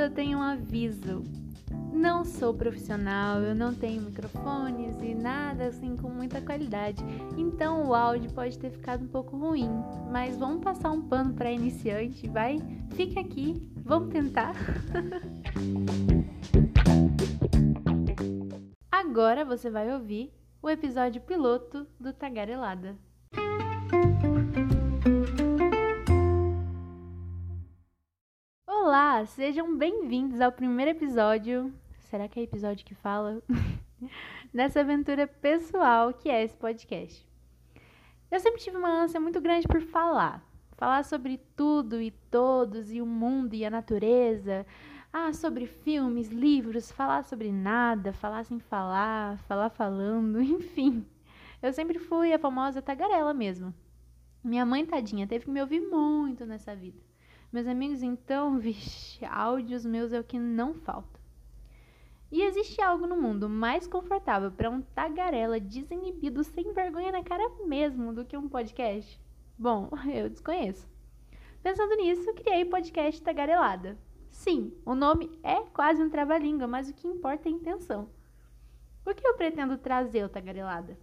eu tenho um aviso. Não sou profissional, eu não tenho microfones e nada assim com muita qualidade. Então o áudio pode ter ficado um pouco ruim, mas vamos passar um pano para iniciante, vai? Fica aqui, vamos tentar. Agora você vai ouvir o episódio piloto do Tagarelada. Olá, sejam bem-vindos ao primeiro episódio. Será que é episódio que fala? Nessa aventura pessoal que é esse podcast. Eu sempre tive uma ânsia muito grande por falar. Falar sobre tudo e todos, e o mundo e a natureza. Ah, sobre filmes, livros, falar sobre nada, falar sem falar, falar falando, enfim. Eu sempre fui a famosa tagarela mesmo. Minha mãe, tadinha, teve que me ouvir muito nessa vida. Meus amigos, então, vixe, áudios meus é o que não falta. E existe algo no mundo mais confortável para um tagarela desinibido sem vergonha na cara mesmo do que um podcast? Bom, eu desconheço. Pensando nisso, criei o podcast Tagarelada. Sim, o nome é quase um trava-língua, mas o que importa é a intenção. Por que eu pretendo trazer o Tagarelada?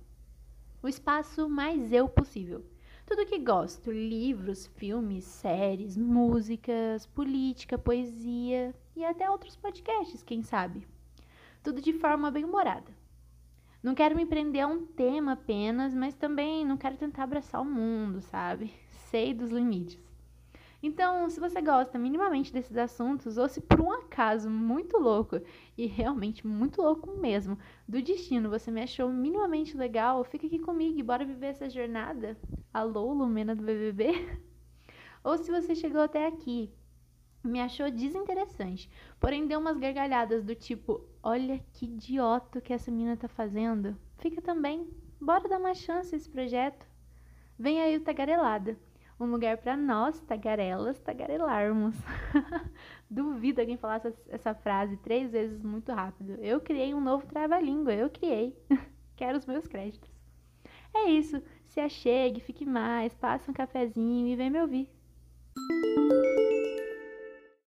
O espaço mais eu possível tudo que gosto: livros, filmes, séries, músicas, política, poesia e até outros podcasts, quem sabe. Tudo de forma bem humorada. Não quero me prender a um tema apenas, mas também não quero tentar abraçar o mundo, sabe? Sei dos limites. Então, se você gosta minimamente desses assuntos, ou se por um acaso muito louco, e realmente muito louco mesmo, do destino você me achou minimamente legal, fica aqui comigo e bora viver essa jornada. Alô, Lumena do BBB? ou se você chegou até aqui, me achou desinteressante, porém deu umas gargalhadas do tipo: olha que idiota que essa menina tá fazendo. Fica também, bora dar uma chance a esse projeto. Vem aí o Tagarelada um lugar para nós, tagarelas, tagarelarmos. Duvido alguém falasse essa frase três vezes muito rápido. Eu criei um novo trava-língua, eu criei. Quero os meus créditos. É isso. Se achegue, fique mais, passe um cafezinho e vem me ouvir.